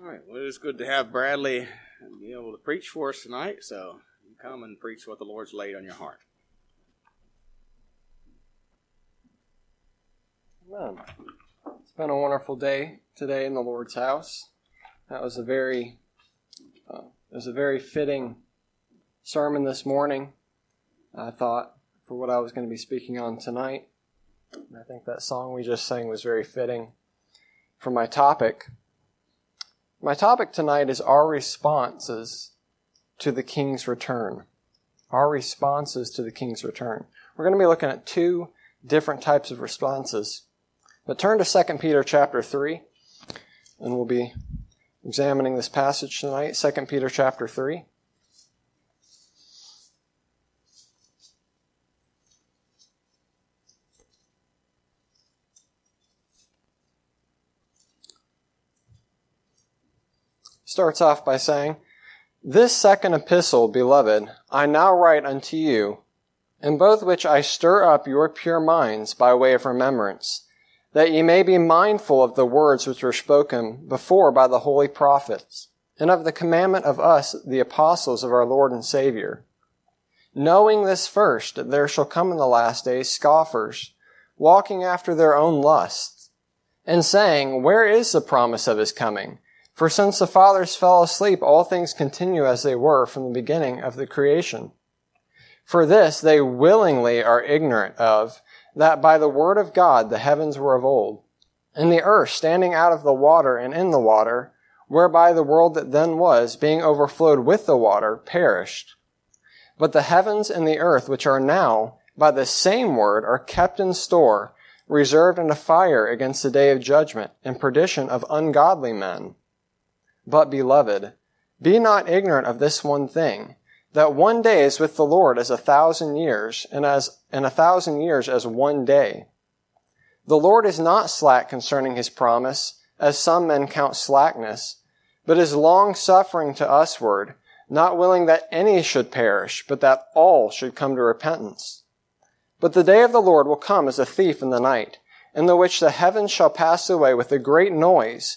All right. Well, it's good to have Bradley be able to preach for us tonight. So you come and preach what the Lord's laid on your heart. Amen. It's been a wonderful day today in the Lord's house. That was a very, uh, it was a very fitting sermon this morning. I thought for what I was going to be speaking on tonight. And I think that song we just sang was very fitting for my topic. My topic tonight is our responses to the King's return. Our responses to the King's return. We're going to be looking at two different types of responses. But turn to 2 Peter chapter 3, and we'll be examining this passage tonight, 2 Peter chapter 3. Starts off by saying, This second epistle, beloved, I now write unto you, in both which I stir up your pure minds by way of remembrance, that ye may be mindful of the words which were spoken before by the holy prophets, and of the commandment of us, the apostles of our Lord and Savior. Knowing this first, that there shall come in the last days scoffers, walking after their own lusts, and saying, Where is the promise of his coming? For since the fathers fell asleep, all things continue as they were from the beginning of the creation. For this they willingly are ignorant of, that by the word of God the heavens were of old, and the earth standing out of the water and in the water, whereby the world that then was, being overflowed with the water, perished. But the heavens and the earth, which are now, by the same word, are kept in store, reserved unto fire against the day of judgment and perdition of ungodly men. But, beloved, be not ignorant of this one thing, that one day is with the Lord as a thousand years, and as and a thousand years as one day. The Lord is not slack concerning his promise, as some men count slackness, but is long suffering to usward, not willing that any should perish, but that all should come to repentance. But the day of the Lord will come as a thief in the night, in the which the heavens shall pass away with a great noise,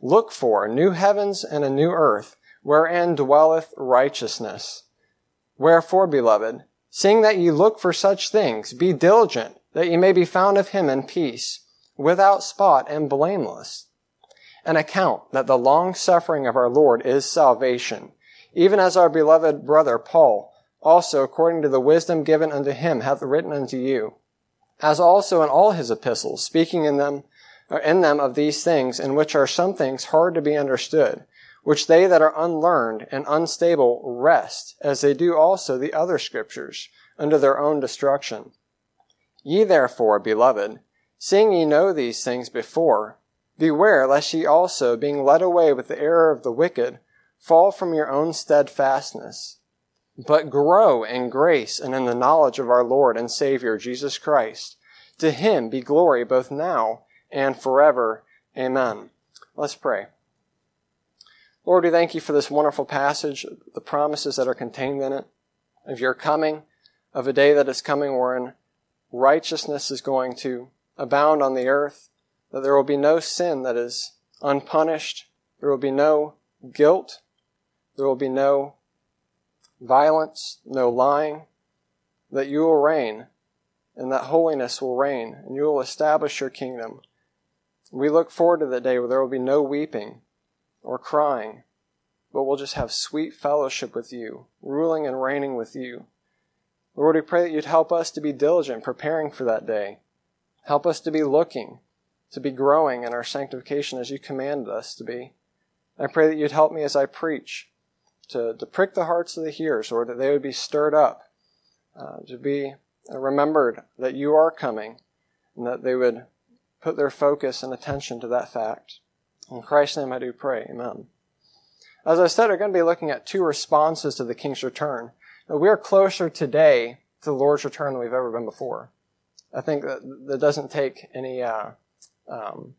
Look for new heavens and a new earth, wherein dwelleth righteousness. Wherefore, beloved, seeing that ye look for such things, be diligent that ye may be found of him in peace, without spot and blameless. And account that the long suffering of our Lord is salvation, even as our beloved brother Paul, also according to the wisdom given unto him, hath written unto you, as also in all his epistles, speaking in them in them of these things, in which are some things hard to be understood, which they that are unlearned and unstable rest, as they do also the other scriptures, unto their own destruction. Ye therefore, beloved, seeing ye know these things before, beware lest ye also, being led away with the error of the wicked, fall from your own steadfastness. But grow in grace and in the knowledge of our Lord and Savior Jesus Christ. To him be glory both now and forever. Amen. Let's pray. Lord, we thank you for this wonderful passage, the promises that are contained in it, of your coming, of a day that is coming wherein righteousness is going to abound on the earth, that there will be no sin that is unpunished, there will be no guilt, there will be no violence, no lying, that you will reign, and that holiness will reign, and you will establish your kingdom. We look forward to the day where there will be no weeping or crying, but we'll just have sweet fellowship with you, ruling and reigning with you. Lord, we pray that you'd help us to be diligent preparing for that day. Help us to be looking, to be growing in our sanctification as you commanded us to be. I pray that you'd help me as I preach to, to prick the hearts of the hearers, Lord, that they would be stirred up, uh, to be remembered that you are coming, and that they would put their focus and attention to that fact. In Christ's name I do pray. Amen. As I said, we're going to be looking at two responses to the king's return. Now, we are closer today to the Lord's return than we've ever been before. I think that, that doesn't take any uh, um,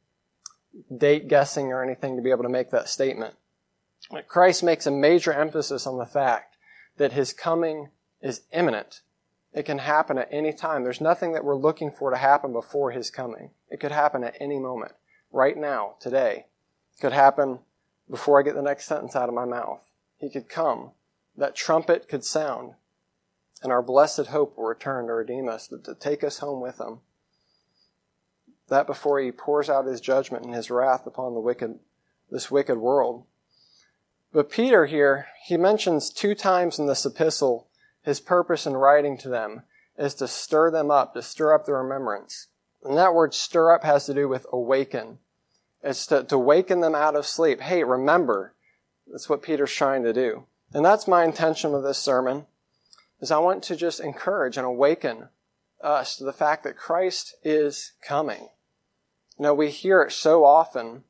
date guessing or anything to be able to make that statement. Christ makes a major emphasis on the fact that his coming is imminent. It can happen at any time. There's nothing that we're looking for to happen before his coming. It could happen at any moment. Right now, today. It could happen before I get the next sentence out of my mouth. He could come. That trumpet could sound. And our blessed hope will return to redeem us, to take us home with him. That before he pours out his judgment and his wrath upon the wicked, this wicked world. But Peter here, he mentions two times in this epistle his purpose in writing to them is to stir them up, to stir up their remembrance. And that word stir up has to do with awaken. It's to, to waken them out of sleep. Hey, remember. That's what Peter's trying to do. And that's my intention with this sermon, is I want to just encourage and awaken us to the fact that Christ is coming. You know, we hear it so often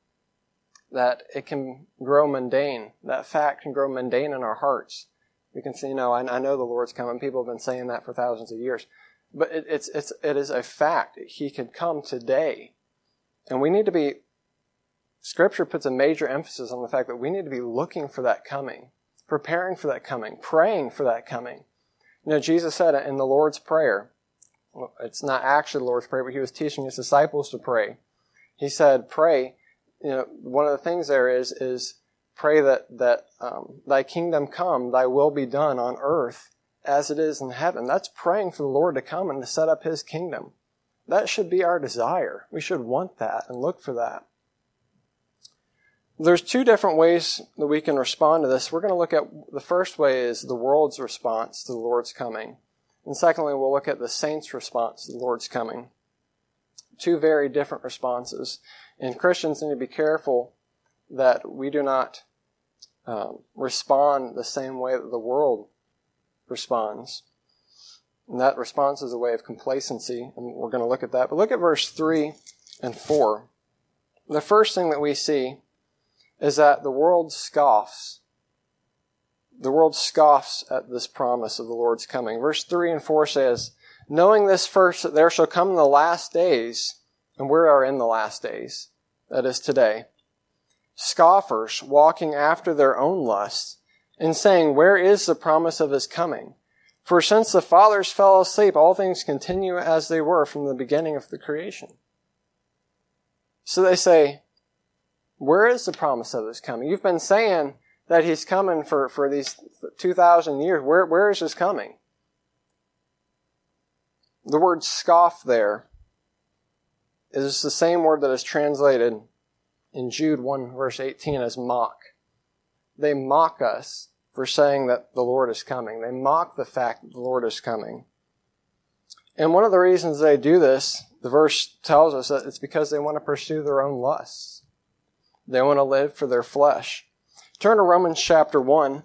that it can grow mundane. That fact can grow mundane in our hearts. We can say, no, I, I know the Lord's coming. People have been saying that for thousands of years. But it, it's, it's, it is a fact. He can come today. And we need to be, Scripture puts a major emphasis on the fact that we need to be looking for that coming, preparing for that coming, praying for that coming. You know, Jesus said it in the Lord's Prayer. It's not actually the Lord's Prayer, but he was teaching his disciples to pray. He said, pray. You know, one of the things there is, is pray that, that um, thy kingdom come, thy will be done on earth as it is in heaven. That's praying for the Lord to come and to set up his kingdom. That should be our desire. We should want that and look for that. There's two different ways that we can respond to this. We're going to look at the first way is the world's response to the Lord's coming. And secondly, we'll look at the saints' response to the Lord's coming. Two very different responses. And Christians need to be careful that we do not um, respond the same way that the world responds. And that response is a way of complacency, and we're going to look at that. But look at verse 3 and 4. The first thing that we see is that the world scoffs. The world scoffs at this promise of the Lord's coming. Verse 3 and 4 says, Knowing this first, that there shall come the last days, and we are in the last days, that is today, scoffers walking after their own lusts, and saying, Where is the promise of his coming? For since the fathers fell asleep, all things continue as they were from the beginning of the creation. So they say, Where is the promise of his coming? You've been saying that he's coming for, for these 2,000 years. Where, where is his coming? The word scoff there is the same word that is translated in Jude 1 verse 18 as mock. They mock us for saying that the Lord is coming. They mock the fact that the Lord is coming. And one of the reasons they do this, the verse tells us that it's because they want to pursue their own lusts. They want to live for their flesh. Turn to Romans chapter 1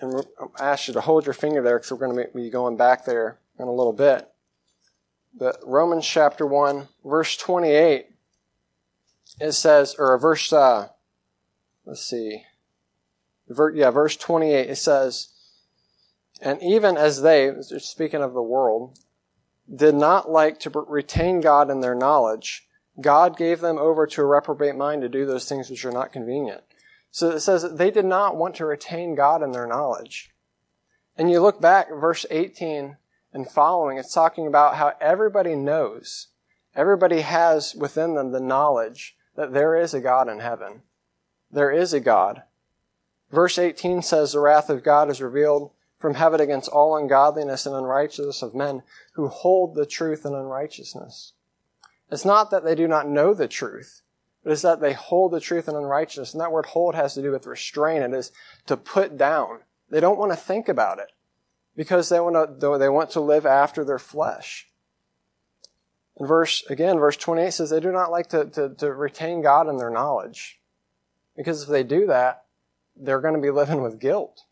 and ask you to hold your finger there because we're going to be going back there in a little bit. But Romans chapter 1, verse 28 it says, or verse, uh, let's see, ver, yeah, verse 28, it says, and even as they, speaking of the world, did not like to retain God in their knowledge, God gave them over to a reprobate mind to do those things which are not convenient. So it says that they did not want to retain God in their knowledge. And you look back, verse 18 and following, it's talking about how everybody knows, everybody has within them the knowledge that there is a God in heaven. There is a God. Verse 18 says, The wrath of God is revealed from heaven against all ungodliness and unrighteousness of men who hold the truth in unrighteousness. It's not that they do not know the truth, but it's that they hold the truth in unrighteousness. And that word hold has to do with restrain. It is to put down. They don't want to think about it because they want to, they want to live after their flesh verse, again, verse 28 says they do not like to, to, to retain God in their knowledge. Because if they do that, they're going to be living with guilt.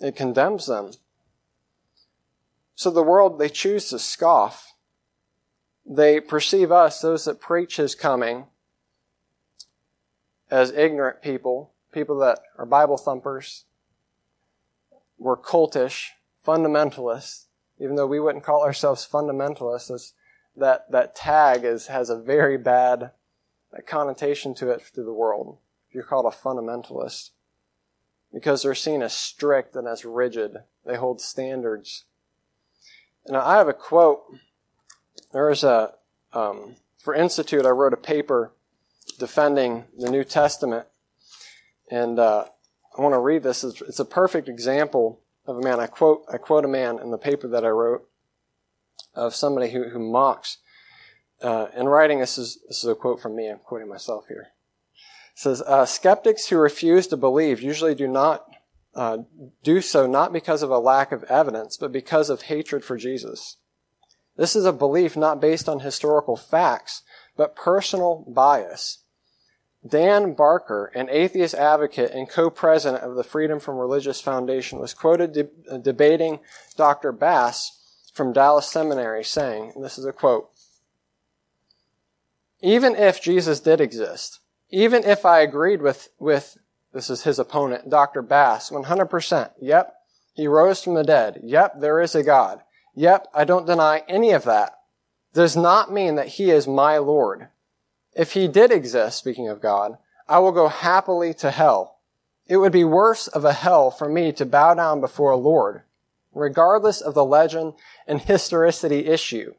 It condemns them. So the world, they choose to scoff. They perceive us, those that preach his coming, as ignorant people, people that are Bible thumpers. We're cultish, fundamentalists, even though we wouldn't call ourselves fundamentalists. That, that tag is, has a very bad connotation to it through the world. You're called a fundamentalist because they're seen as strict and as rigid. They hold standards. And I have a quote. There's a, um, for Institute, I wrote a paper defending the New Testament. And uh, I want to read this. It's a perfect example of a man. I quote, I quote a man in the paper that I wrote of somebody who, who mocks. Uh, in writing, this is, this is a quote from me. I'm quoting myself here. It says, uh, skeptics who refuse to believe usually do not uh, do so not because of a lack of evidence, but because of hatred for Jesus. This is a belief not based on historical facts, but personal bias. Dan Barker, an atheist advocate and co-president of the Freedom from Religious Foundation, was quoted de- debating Dr. Bass from Dallas Seminary saying, and this is a quote, even if Jesus did exist, even if I agreed with, with, this is his opponent, Dr. Bass, 100%, yep, he rose from the dead. Yep, there is a God. Yep, I don't deny any of that. Does not mean that he is my Lord. If he did exist, speaking of God, I will go happily to hell. It would be worse of a hell for me to bow down before a Lord, regardless of the legend and historicity issue.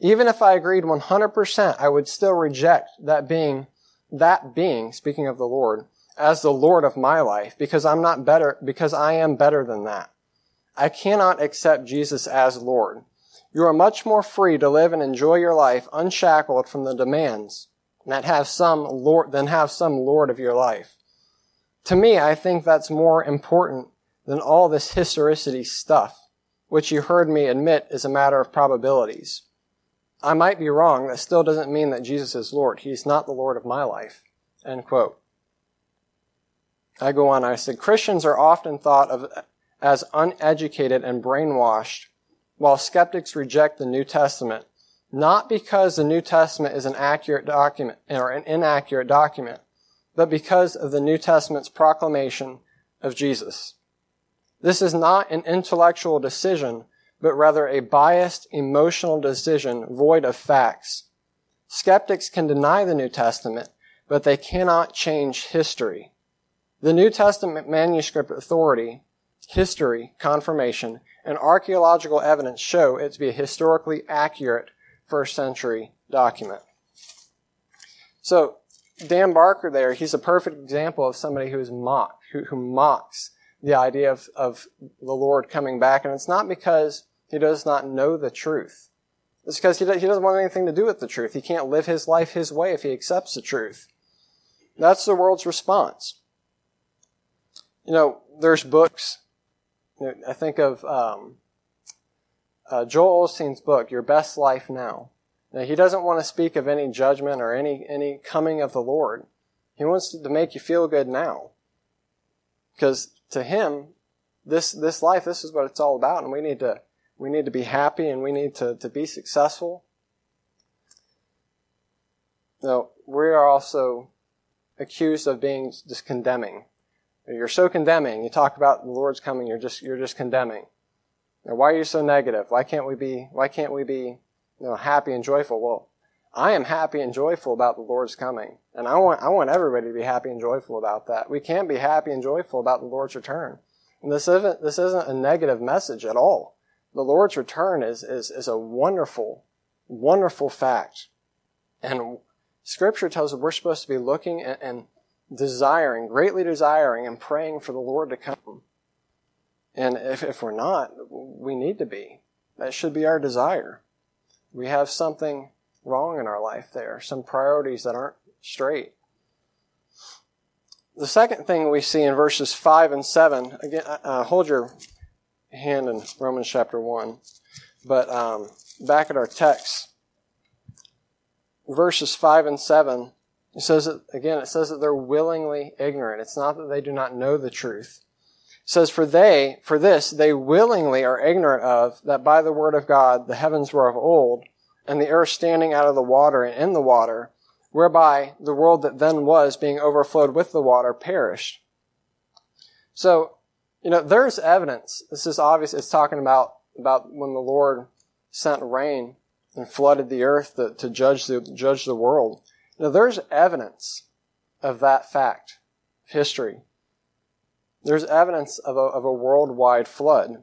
Even if I agreed 100%, I would still reject that being, that being, speaking of the Lord, as the Lord of my life, because I'm not better, because I am better than that. I cannot accept Jesus as Lord. You are much more free to live and enjoy your life unshackled from the demands that have some Lord, than have some Lord of your life. To me, I think that's more important than all this historicity stuff, which you heard me admit is a matter of probabilities. I might be wrong. That still doesn't mean that Jesus is Lord. He's not the Lord of my life. End quote. I go on. I said, Christians are often thought of as uneducated and brainwashed while skeptics reject the New Testament, not because the New Testament is an accurate document or an inaccurate document, but because of the New Testament's proclamation of Jesus. This is not an intellectual decision, but rather a biased, emotional decision void of facts. Skeptics can deny the New Testament, but they cannot change history. The New Testament manuscript authority, history, confirmation, and archaeological evidence show it to be a historically accurate first century document. So, Dan Barker there, he's a perfect example of somebody who is mocked, who, who mocks the idea of, of the Lord coming back. And it's not because he does not know the truth. It's because he, he doesn't want anything to do with the truth. He can't live his life his way if he accepts the truth. That's the world's response. You know, there's books I think of um, uh, Joel Osteen's book, Your Best Life Now. Now, he doesn't want to speak of any judgment or any, any coming of the Lord. He wants to make you feel good now. Because to him, this, this life, this is what it's all about, and we need to, we need to be happy and we need to, to be successful. Now, we are also accused of being just condemning. You're so condemning. You talk about the Lord's coming, you're just, you're just condemning. Now, why are you so negative? Why can't we be, why can't we be, you know, happy and joyful? Well, I am happy and joyful about the Lord's coming. And I want, I want everybody to be happy and joyful about that. We can't be happy and joyful about the Lord's return. And this isn't, this isn't a negative message at all. The Lord's return is, is, is a wonderful, wonderful fact. And scripture tells us we're supposed to be looking and, and desiring, greatly desiring, and praying for the Lord to come. And if, if we're not, we need to be. That should be our desire. We have something wrong in our life there, some priorities that aren't straight. The second thing we see in verses 5 and 7, again, uh, uh hold your hand in Romans chapter 1, but um, back at our text, verses 5 and 7 it says that, again, it says that they're willingly ignorant. It's not that they do not know the truth. It says, for they, for this, they willingly are ignorant of that by the word of God the heavens were of old, and the earth standing out of the water and in the water, whereby the world that then was being overflowed with the water perished. So, you know, there's evidence. This is obvious. It's talking about, about when the Lord sent rain and flooded the earth to, to judge the, judge the world. Now there's evidence of that fact, history. There's evidence of a, of a worldwide flood.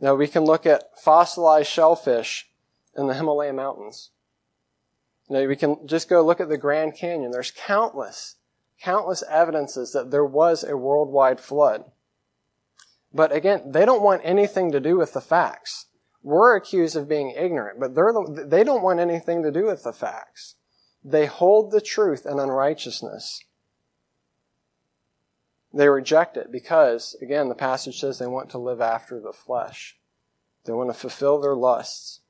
Now we can look at fossilized shellfish in the Himalaya mountains. Now we can just go look at the Grand Canyon. There's countless, countless evidences that there was a worldwide flood. But again, they don't want anything to do with the facts. We're accused of being ignorant, but they're the, they don't want anything to do with the facts. They hold the truth in unrighteousness. They reject it because, again, the passage says they want to live after the flesh. They want to fulfill their lusts.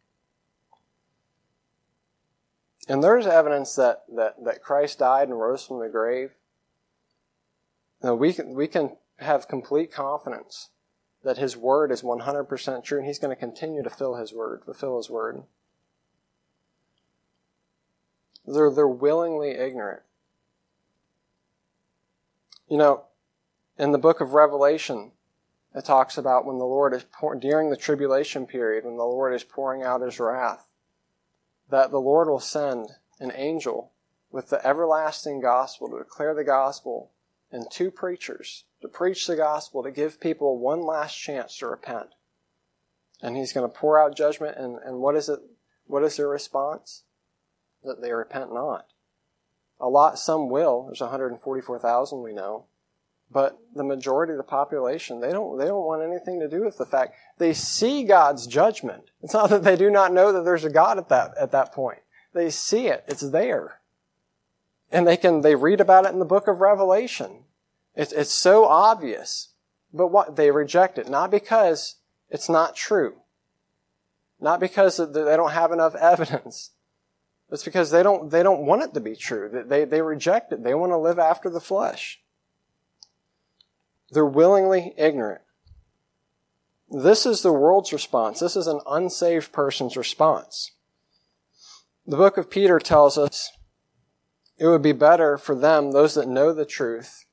And there's evidence that, that, that Christ died and rose from the grave. Now we can, we can have complete confidence that his word is 100% true and he's going to continue to fill his word, fulfill his word. They're, they're willingly ignorant. You know, in the book of Revelation, it talks about when the Lord is pour, during the tribulation period, when the Lord is pouring out his wrath, that the Lord will send an angel with the everlasting gospel to declare the gospel and two preachers to preach the gospel, to give people one last chance to repent. And he's going to pour out judgment, and, and what is it? What is their response? That they repent not. A lot, some will. There's 144,000 we know. But the majority of the population, they don't, they don't want anything to do with the fact. They see God's judgment. It's not that they do not know that there's a God at that, at that point. They see it. It's there. And they can, they read about it in the book of Revelation. It's, it's so obvious. But what? They reject it. Not because it's not true. Not because they don't have enough evidence. It's because they don't, they don't want it to be true. They, they reject it. They want to live after the flesh. They're willingly ignorant. This is the world's response. This is an unsaved person's response. The book of Peter tells us it would be better for them, those that know the truth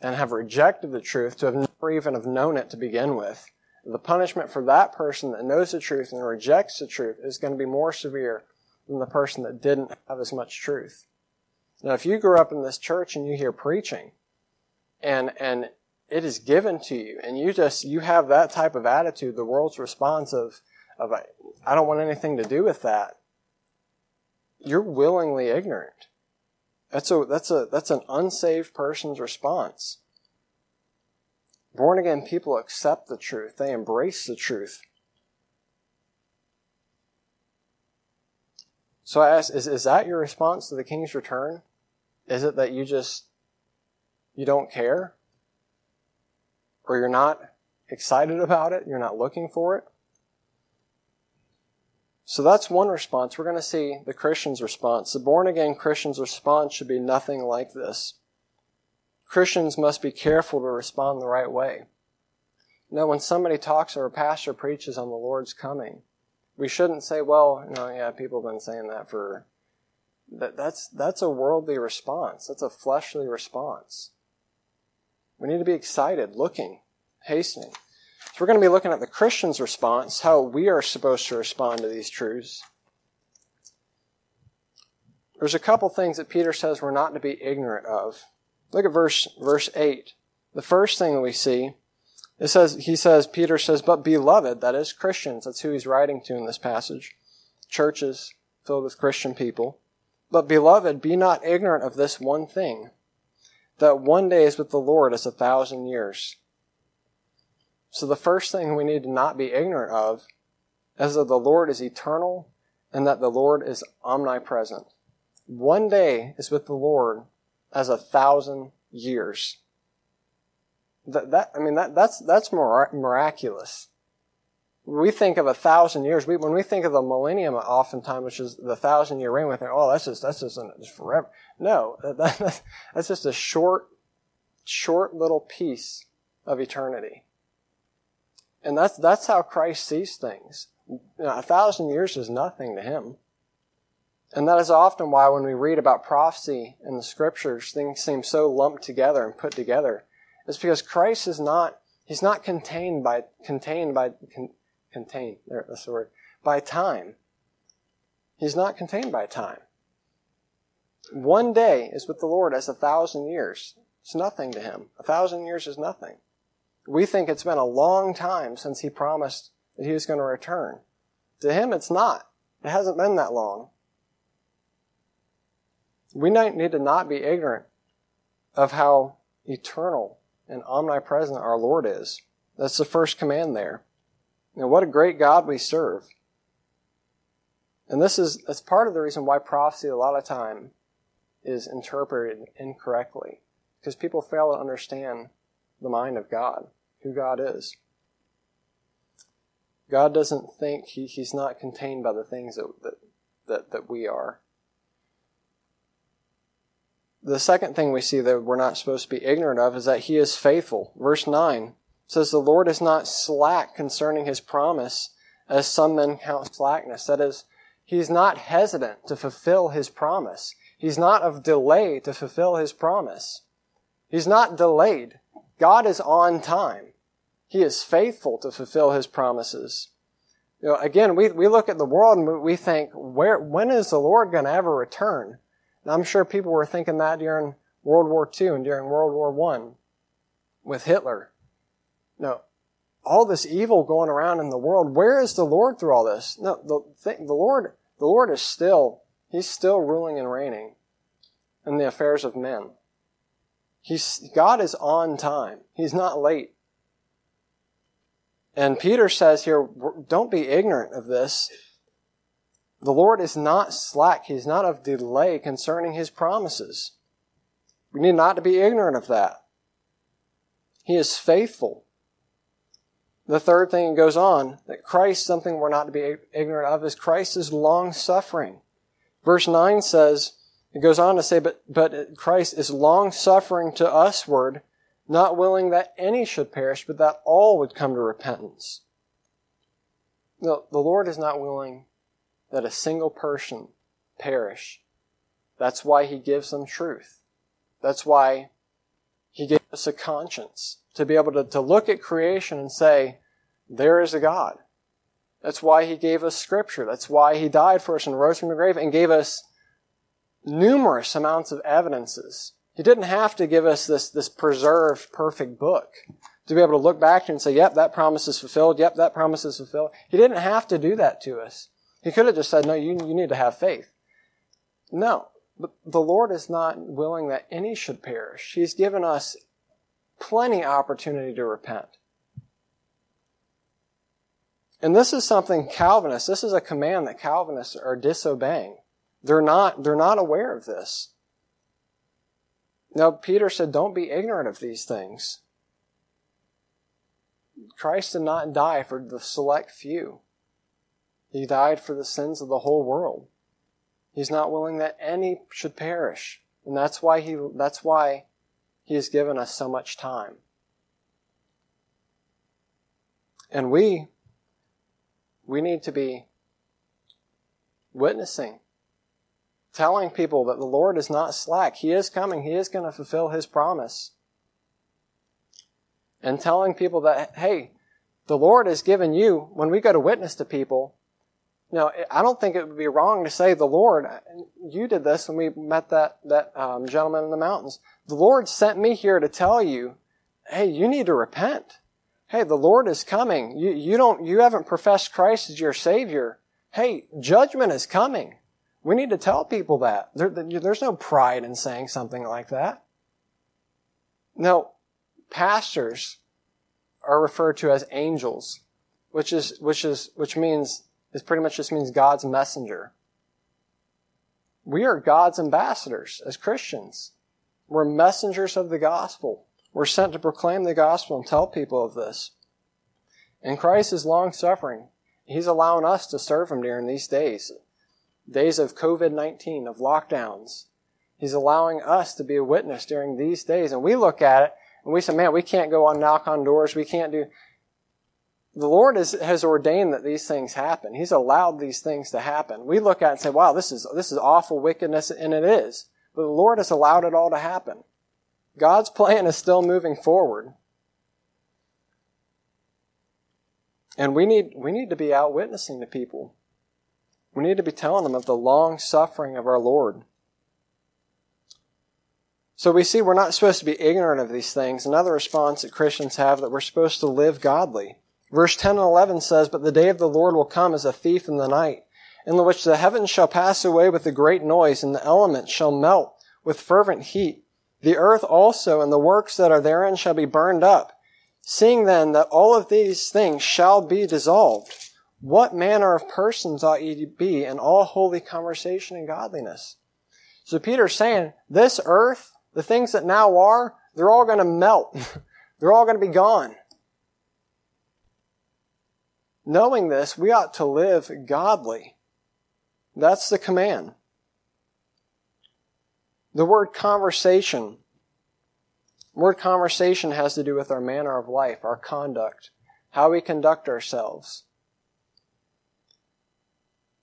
and have rejected the truth, to have never even have known it to begin with. The punishment for that person that knows the truth and rejects the truth is going to be more severe than the person that didn't have as much truth. Now, if you grew up in this church and you hear preaching, and and it is given to you. And you just you have that type of attitude the world's response of of i don't want anything to do with that. You're willingly ignorant. That's a that's a that's an unsaved person's response. Born again people accept the truth. They embrace the truth. So i ask is, is that your response to the king's return? Is it that you just you don't care or you're not excited about it, you're not looking for it. So that's one response. We're going to see the Christian's response. The born again Christian's response should be nothing like this. Christians must be careful to respond the right way. Now, when somebody talks or a pastor preaches on the Lord's coming, we shouldn't say, well, you know, yeah, people have been saying that for, that, that's, that's a worldly response. That's a fleshly response. We need to be excited, looking, hastening. So we're going to be looking at the Christian's response, how we are supposed to respond to these truths. There's a couple things that Peter says we're not to be ignorant of. Look at verse, verse 8. The first thing that we see, it says, he says, Peter says, but beloved, that is Christians. That's who he's writing to in this passage. Churches filled with Christian people. But beloved, be not ignorant of this one thing that one day is with the Lord as a thousand years. So the first thing we need to not be ignorant of is that the Lord is eternal and that the Lord is omnipresent. One day is with the Lord as a thousand years. That, that I mean, that, that's, that's miraculous. We think of a thousand years. We, when we think of the millennium, oftentimes, which is the thousand year reign, we think, oh, that's just, that's just, just forever. No, that, that's just a short, short little piece of eternity. And that's, that's how Christ sees things. You know, a thousand years is nothing to him. And that is often why when we read about prophecy in the scriptures, things seem so lumped together and put together. It's because Christ is not, he's not contained by, contained by, con, contained, there, that's the word, by time. He's not contained by time. One day is with the Lord as a thousand years. It's nothing to him. A thousand years is nothing. We think it's been a long time since he promised that he was going to return. To him, it's not. It hasn't been that long. We need to not be ignorant of how eternal and omnipresent our Lord is. That's the first command there. And what a great God we serve. And this is that's part of the reason why prophecy a lot of time is interpreted incorrectly. Because people fail to understand the mind of God, who God is. God doesn't think he, he's not contained by the things that, that, that, that we are. The second thing we see that we're not supposed to be ignorant of is that he is faithful. Verse 9 says, The Lord is not slack concerning his promise, as some men count slackness. That is, he's not hesitant to fulfill his promise. He's not of delay to fulfill his promise. He's not delayed. God is on time. He is faithful to fulfill his promises. You know, again, we, we look at the world and we think, where, when is the Lord going to ever return? And I'm sure people were thinking that during World War II and during World War I with Hitler. No, all this evil going around in the world. Where is the Lord through all this? No, the, the Lord, the Lord is still, He's still ruling and reigning in the affairs of men. He's, God is on time. He's not late. And Peter says here, don't be ignorant of this. The Lord is not slack. He's not of delay concerning his promises. We need not to be ignorant of that. He is faithful. The third thing goes on that Christ, something we're not to be ignorant of, is Christ is long suffering. Verse 9 says, it goes on to say, but, but Christ is long suffering to usward, not willing that any should perish, but that all would come to repentance. No, the Lord is not willing that a single person perish. That's why He gives them truth. That's why He gave us a conscience to be able to, to look at creation and say, there is a God. That's why He gave us Scripture. That's why He died for us and rose from the grave and gave us numerous amounts of evidences. He didn't have to give us this, this preserved, perfect book to be able to look back and say, yep, that promise is fulfilled. Yep, that promise is fulfilled. He didn't have to do that to us. He could have just said, no, you, you need to have faith. No, but the Lord is not willing that any should perish. He's given us plenty opportunity to repent. And this is something Calvinists, this is a command that Calvinists are disobeying. They're not, they're not aware of this. Now, Peter said, don't be ignorant of these things. Christ did not die for the select few. He died for the sins of the whole world. He's not willing that any should perish. And that's why he, that's why he has given us so much time. And we, we need to be witnessing telling people that the Lord is not slack. He is coming. He is going to fulfill His promise. And telling people that, hey, the Lord has given you, when we go to witness to people, know, I don't think it would be wrong to say, the Lord, you did this when we met that, that um, gentleman in the mountains. The Lord sent me here to tell you, hey, you need to repent. Hey, the Lord is coming. You, you don't, you haven't professed Christ as your Savior. Hey, judgment is coming. We need to tell people that. There, there's no pride in saying something like that. Now, pastors are referred to as angels, which is, which is, which means, is pretty much just means God's messenger. We are God's ambassadors as Christians. We're messengers of the gospel. We're sent to proclaim the gospel and tell people of this. And Christ is long suffering. He's allowing us to serve him during these days days of COVID 19, of lockdowns. He's allowing us to be a witness during these days. And we look at it and we say, man, we can't go on knock on doors. We can't do. The Lord is, has ordained that these things happen. He's allowed these things to happen. We look at it and say, wow, this is, this is awful wickedness, and it is. But the Lord has allowed it all to happen. God's plan is still moving forward. And we need, we need to be out witnessing to people. We need to be telling them of the long suffering of our Lord. So we see we're not supposed to be ignorant of these things. Another response that Christians have that we're supposed to live godly. Verse 10 and 11 says, But the day of the Lord will come as a thief in the night, in which the heavens shall pass away with a great noise, and the elements shall melt with fervent heat. The earth also and the works that are therein shall be burned up. Seeing then that all of these things shall be dissolved, what manner of persons ought ye to be in all holy conversation and godliness? So Peter's saying, this earth, the things that now are, they're all going to melt. they're all going to be gone. Knowing this, we ought to live godly. That's the command. The word conversation. Word conversation has to do with our manner of life, our conduct, how we conduct ourselves.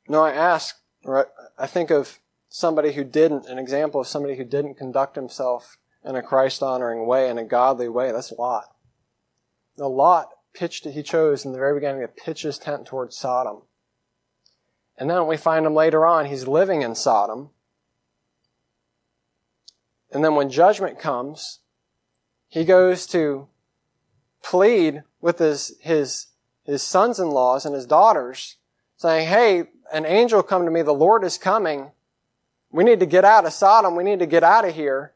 Now I ask, or I think of somebody who didn't, an example of somebody who didn't conduct himself in a Christ honoring way, in a godly way. That's a Lot. The Lot pitched, he chose in the very beginning to pitch his tent towards Sodom. And then we find him later on, he's living in Sodom. And then when judgment comes, he goes to plead with his, his, his sons-in-laws and his daughters, saying, Hey, an angel come to me, the Lord is coming. We need to get out of Sodom. We need to get out of here.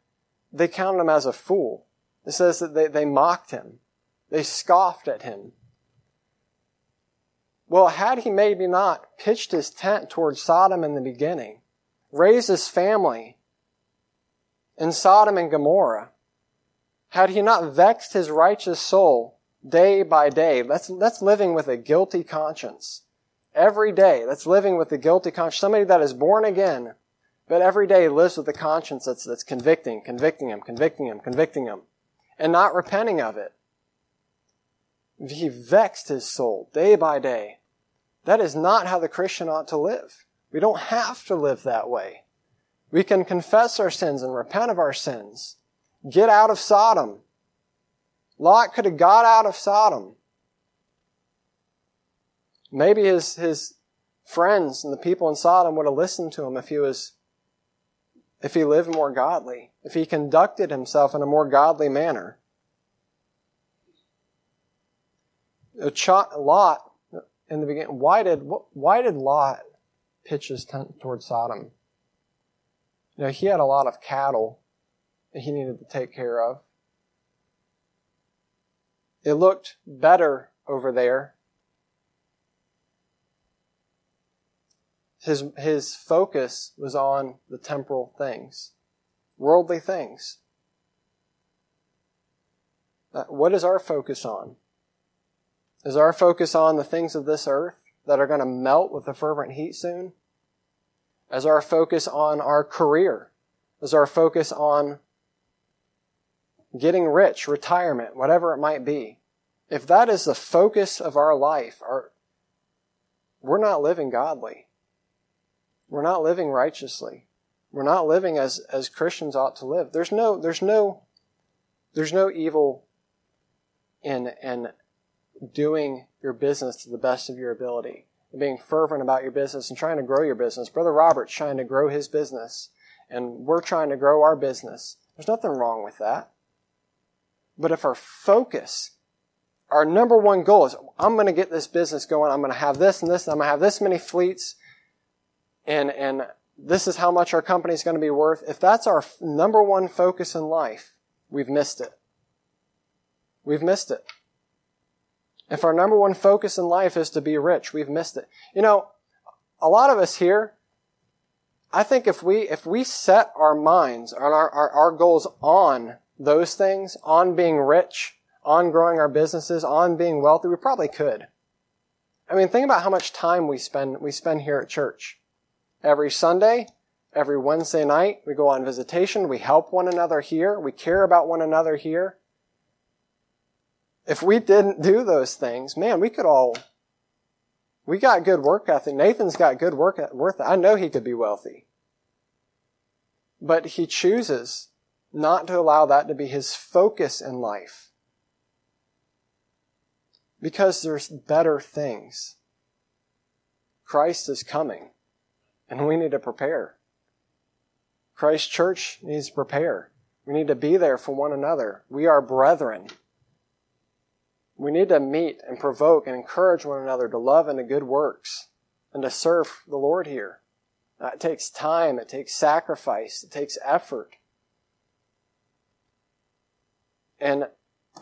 They counted him as a fool. It says that they, they mocked him. They scoffed at him. Well, had he maybe not pitched his tent towards Sodom in the beginning, raised his family in Sodom and Gomorrah, had he not vexed his righteous soul day by day, that's, that's living with a guilty conscience. Every day, that's living with a guilty conscience. Somebody that is born again, but every day lives with a conscience that's, that's convicting, convicting him, convicting him, convicting him, and not repenting of it. He vexed his soul day by day. That is not how the Christian ought to live. We don't have to live that way. We can confess our sins and repent of our sins. Get out of Sodom. Lot could have got out of Sodom. Maybe his, his friends and the people in Sodom would have listened to him if he was, if he lived more godly, if he conducted himself in a more godly manner. A lot in the beginning. Why did why did Lot pitch his tent towards Sodom? You know, he had a lot of cattle that he needed to take care of. It looked better over there. His, his focus was on the temporal things, worldly things. Uh, what is our focus on? Is our focus on the things of this earth that are going to melt with the fervent heat soon? Is our focus on our career? Is our focus on getting rich, retirement, whatever it might be? If that is the focus of our life, our, we're not living godly. We're not living righteously. We're not living as, as Christians ought to live. There's no, there's no, there's no evil in, in doing your business to the best of your ability, and being fervent about your business and trying to grow your business. Brother Robert's trying to grow his business, and we're trying to grow our business. There's nothing wrong with that. But if our focus, our number one goal is, I'm going to get this business going, I'm going to have this and this, and I'm going to have this many fleets, and, and this is how much our company is going to be worth. If that's our number one focus in life, we've missed it. We've missed it. If our number one focus in life is to be rich, we've missed it. You know, a lot of us here, I think if we, if we set our minds and our, our, our goals on those things, on being rich, on growing our businesses, on being wealthy, we probably could. I mean, think about how much time we spend, we spend here at church. Every Sunday, every Wednesday night, we go on visitation, we help one another here, we care about one another here. If we didn't do those things, man, we could all, we got good work ethic. Nathan's got good work worth. I know he could be wealthy. But he chooses not to allow that to be his focus in life. Because there's better things. Christ is coming, and we need to prepare. Christ Church needs to prepare. We need to be there for one another. We are brethren. We need to meet and provoke and encourage one another to love and to good works and to serve the Lord here. it takes time, it takes sacrifice, it takes effort. And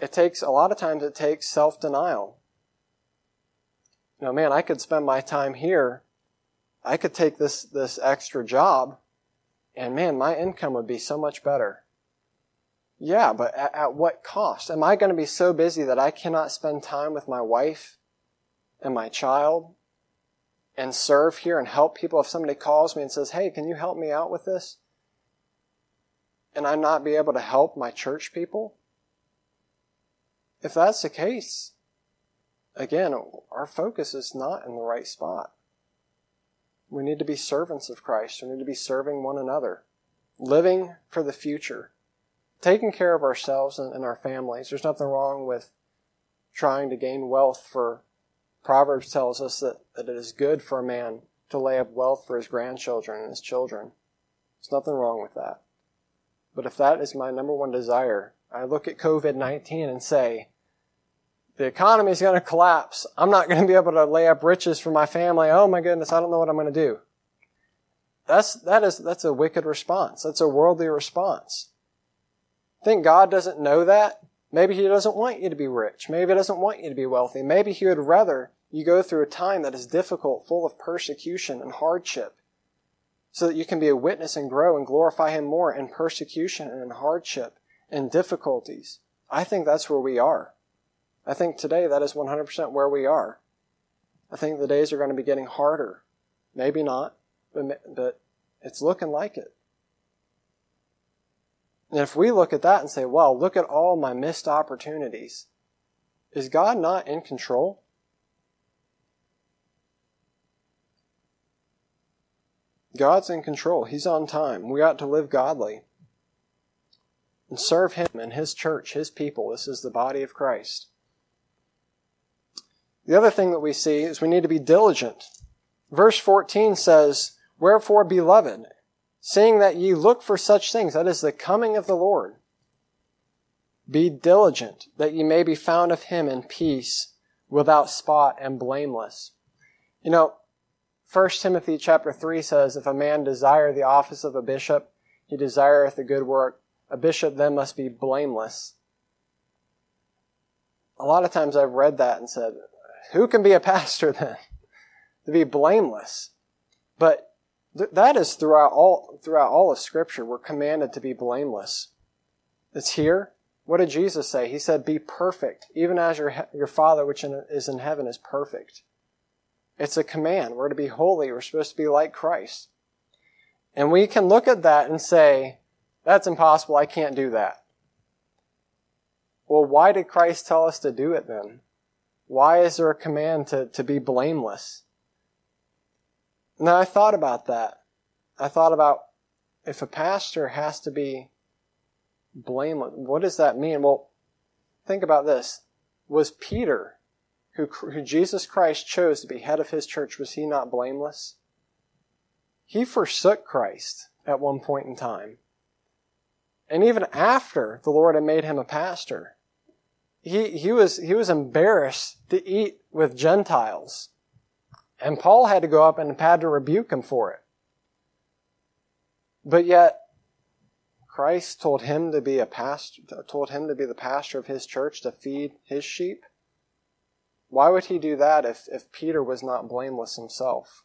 it takes, a lot of times, it takes self denial. You know, man, I could spend my time here. I could take this, this extra job, and man, my income would be so much better. Yeah, but at, at what cost? Am I going to be so busy that I cannot spend time with my wife and my child and serve here and help people if somebody calls me and says, Hey, can you help me out with this? And I not be able to help my church people? If that's the case, again, our focus is not in the right spot. We need to be servants of Christ. We need to be serving one another, living for the future taking care of ourselves and, and our families. There's nothing wrong with trying to gain wealth for Proverbs tells us that, that it is good for a man to lay up wealth for his grandchildren and his children. There's nothing wrong with that. But if that is my number one desire, I look at COVID 19 and say, the economy is going to collapse. I'm not going to be able to lay up riches for my family. Oh my goodness, I don't know what I'm going to do. That's, that is, that's a wicked response. That's a worldly response. Think God doesn't know that? Maybe He doesn't want you to be rich. Maybe He doesn't want you to be wealthy. Maybe He would rather you go through a time that is difficult, full of persecution and hardship, so that you can be a witness and grow and glorify Him more in persecution and in hardship and difficulties. I think that's where we are. I think today that is 100% where we are. I think the days are going to be getting harder. Maybe not, but, but it's looking like it. And if we look at that and say, well, look at all my missed opportunities, is God not in control? God's in control. He's on time. We ought to live godly and serve Him and His church, His people. This is the body of Christ. The other thing that we see is we need to be diligent. Verse 14 says, Wherefore, beloved, seeing that ye look for such things, that is the coming of the Lord. Be diligent that ye may be found of him in peace, without spot and blameless. You know, 1 Timothy chapter 3 says, If a man desire the office of a bishop, he desireth a good work. A bishop then must be blameless. A lot of times I've read that and said, Who can be a pastor then? to be blameless. But that is throughout all, throughout all of Scripture. We're commanded to be blameless. It's here. What did Jesus say? He said, Be perfect, even as your, your Father which is in heaven is perfect. It's a command. We're to be holy. We're supposed to be like Christ. And we can look at that and say, That's impossible. I can't do that. Well, why did Christ tell us to do it then? Why is there a command to, to be blameless? Now, I thought about that. I thought about if a pastor has to be blameless, what does that mean? Well, think about this. Was Peter, who, who Jesus Christ chose to be head of his church, was he not blameless? He forsook Christ at one point in time. And even after the Lord had made him a pastor, he, he, was, he was embarrassed to eat with Gentiles. And Paul had to go up and had to rebuke him for it. But yet, Christ told him to be a pastor, told him to be the pastor of his church to feed his sheep. Why would he do that if, if Peter was not blameless himself?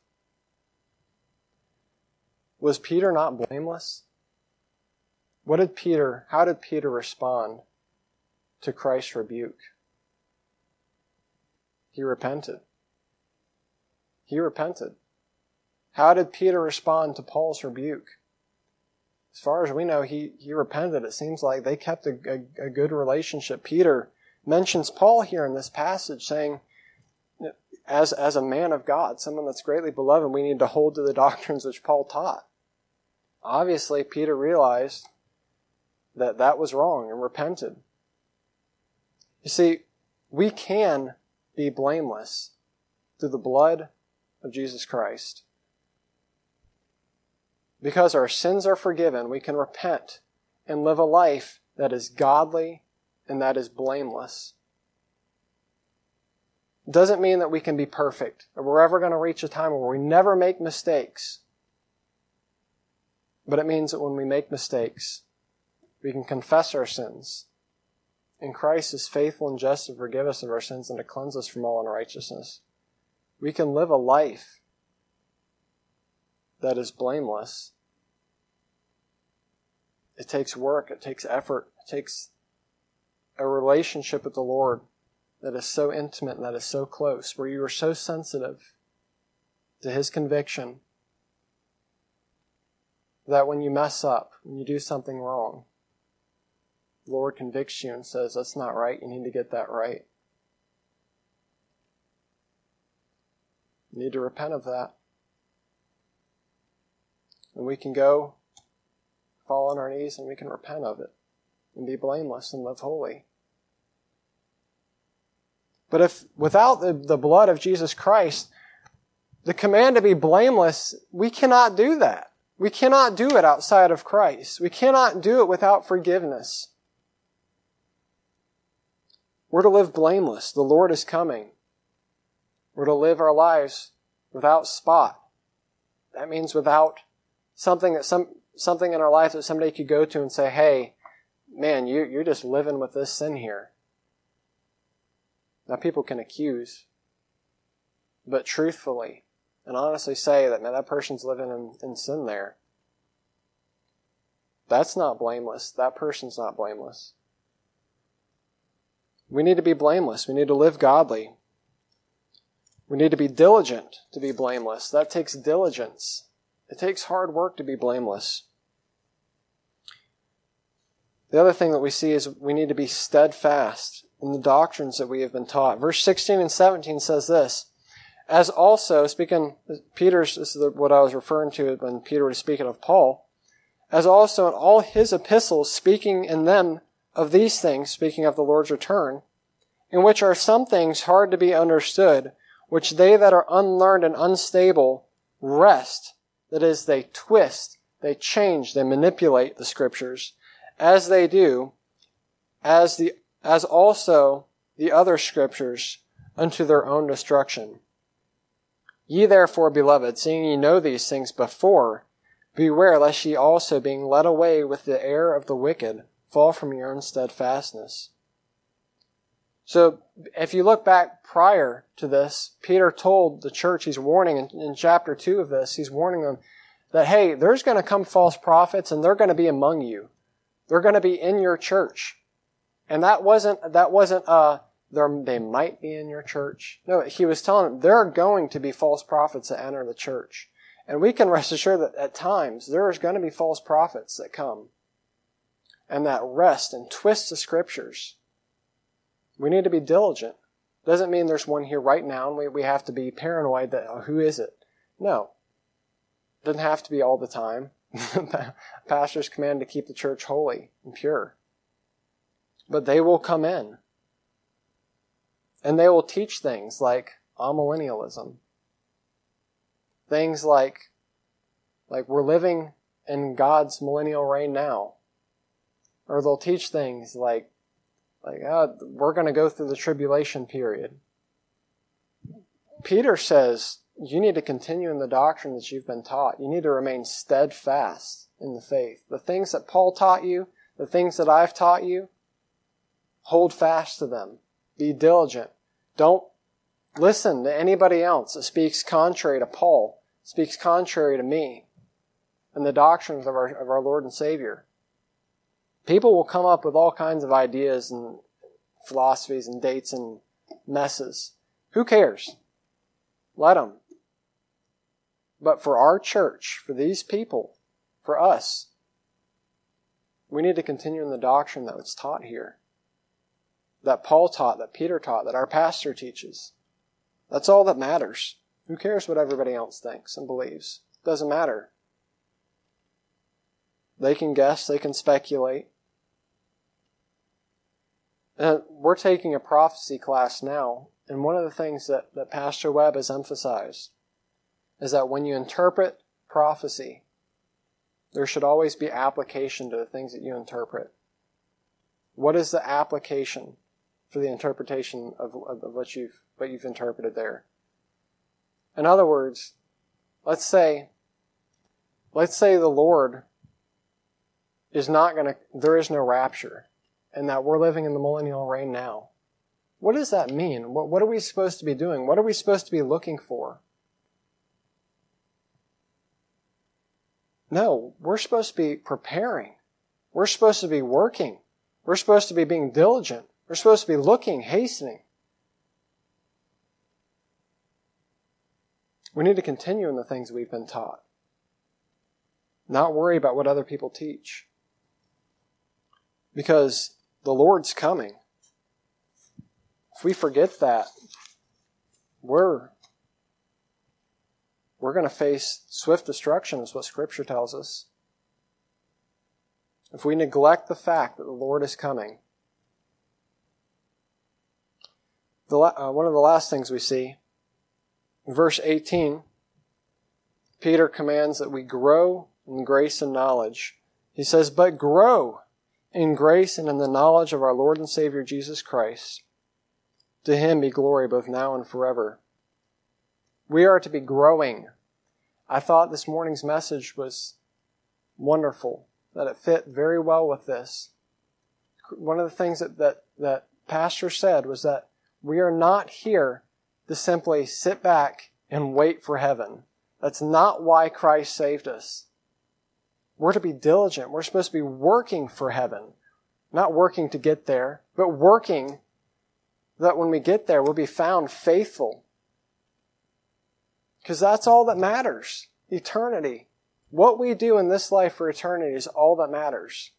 Was Peter not blameless? What did Peter, how did Peter respond to Christ's rebuke? He repented. He repented. How did Peter respond to Paul's rebuke? As far as we know, he, he repented. It seems like they kept a, a, a good relationship. Peter mentions Paul here in this passage, saying, as, as a man of God, someone that's greatly beloved, we need to hold to the doctrines which Paul taught. Obviously, Peter realized that that was wrong and repented. You see, we can be blameless through the blood of Jesus Christ. Because our sins are forgiven, we can repent and live a life that is godly and that is blameless. It doesn't mean that we can be perfect that we're ever going to reach a time where we never make mistakes. But it means that when we make mistakes, we can confess our sins. And Christ is faithful and just to forgive us of our sins and to cleanse us from all unrighteousness. We can live a life that is blameless. It takes work, it takes effort, it takes a relationship with the Lord that is so intimate that is so close, where you are so sensitive to His conviction that when you mess up, when you do something wrong, the Lord convicts you and says, That's not right, you need to get that right. You need to repent of that. And we can go fall on our knees and we can repent of it and be blameless and live holy. But if without the, the blood of Jesus Christ, the command to be blameless, we cannot do that. We cannot do it outside of Christ. We cannot do it without forgiveness. We're to live blameless. The Lord is coming. We're to live our lives without spot. That means without something that some something in our life that somebody could go to and say, "Hey, man, you you're just living with this sin here." Now, people can accuse, but truthfully and honestly say that, man, that person's living in, in sin there. That's not blameless. That person's not blameless. We need to be blameless. We need to live godly. We need to be diligent to be blameless. That takes diligence. It takes hard work to be blameless. The other thing that we see is we need to be steadfast in the doctrines that we have been taught. Verse 16 and 17 says this, as also, speaking, Peter's, this is what I was referring to when Peter was speaking of Paul, as also in all his epistles, speaking in them of these things, speaking of the Lord's return, in which are some things hard to be understood, which they that are unlearned and unstable wrest, that is, they twist, they change, they manipulate the scriptures, as they do, as the as also the other scriptures unto their own destruction. Ye therefore, beloved, seeing ye know these things before, beware lest ye also, being led away with the error of the wicked, fall from your own steadfastness. So, if you look back prior to this, Peter told the church, he's warning in, in chapter 2 of this, he's warning them that, hey, there's going to come false prophets and they're going to be among you. They're going to be in your church. And that wasn't, that wasn't, uh, they might be in your church. No, he was telling them there are going to be false prophets that enter the church. And we can rest assured that at times there is going to be false prophets that come and that wrest and twist the scriptures. We need to be diligent. Doesn't mean there's one here right now and we, we have to be paranoid that, oh, who is it? No. Doesn't have to be all the time. Pastor's command to keep the church holy and pure but they will come in. And they will teach things like amillennialism. Things like, like we're living in God's millennial reign now. Or they'll teach things like, like, oh, we're going to go through the tribulation period. Peter says, you need to continue in the doctrine that you've been taught. You need to remain steadfast in the faith. The things that Paul taught you, the things that I've taught you, Hold fast to them. Be diligent. Don't listen to anybody else that speaks contrary to Paul, speaks contrary to me and the doctrines of our, of our Lord and Savior. People will come up with all kinds of ideas and philosophies and dates and messes. Who cares? Let them. But for our church, for these people, for us, we need to continue in the doctrine that was taught here. that Paul taught, that Peter taught, that our pastor teaches. That's all that matters. Who cares what everybody else thinks and believes? Doesn't matter. They can guess, they can speculate. And we're taking a prophecy class now, and one of the things that, that Pastor Webb has emphasized is that when you interpret prophecy, there should always be application to the things that you interpret. What is the application for the interpretation of, of, what you've what you've interpreted there? In other words, let's say let's say the Lord is not going to there is no rapture and that we're living in the millennial reign now. What does that mean? What, what are we supposed to be doing? What are we supposed to be looking for? No, we're supposed to be preparing. We're supposed to be working. We're supposed to be being diligent. We're supposed to be looking, hastening. We need to continue in the things we've been taught. Not worry about what other people teach. Because the Lord's coming. If we forget that, we're we're going to face swift destruction, is what Scripture tells us. If we neglect the fact that the Lord is coming, the, uh, one of the last things we see, verse 18, Peter commands that we grow in grace and knowledge. He says, But grow in grace and in the knowledge of our Lord and Savior Jesus Christ. To him be glory both now and forever. We are to be growing. I thought this morning's message was wonderful, that it fit very well with this. One of the things that, that, that Pastor said was that we are not here to simply sit back and wait for heaven. That's not why Christ saved us. We're to be diligent. We're supposed to be working for heaven. Not working to get there, but working that when we get there, we'll be found faithful because that's all that matters. Eternity. What we do in this life for eternity is all that matters.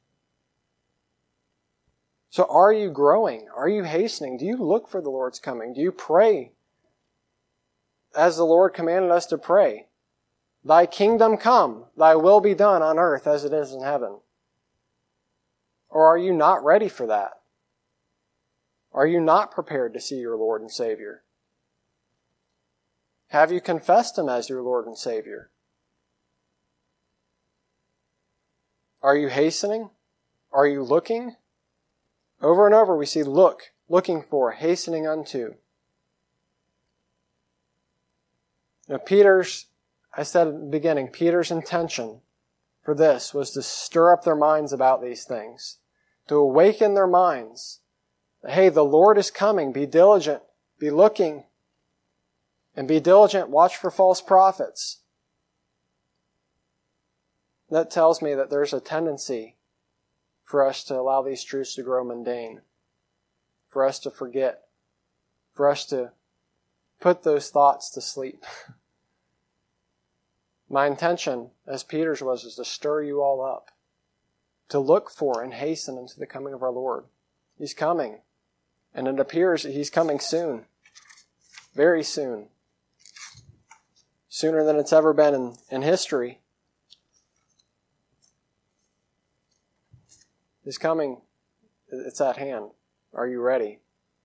So are you growing? Are you hastening? Do you look for the Lord's coming? Do you pray as the Lord commanded us to pray? Thy kingdom come, thy will be done on earth as it is in heaven. Or are you not ready for that? Are you not prepared to see your Lord and Savior? Have you confessed Him as your Lord and Savior? Are you hastening? Are you looking? Over and over we see look, looking for, hastening unto. Now, Peter's, I said at the beginning, Peter's intention for this was to stir up their minds about these things, to awaken their minds. Hey, the Lord is coming. Be diligent. Be looking. And be diligent, watch for false prophets. That tells me that there's a tendency for us to allow these truths to grow mundane, for us to forget, for us to put those thoughts to sleep. My intention, as Peter's was, is to stir you all up, to look for and hasten unto the coming of our Lord. He's coming, and it appears that He's coming soon, very soon sooner than it's ever been in, in history. is coming. It's at hand. Are you ready?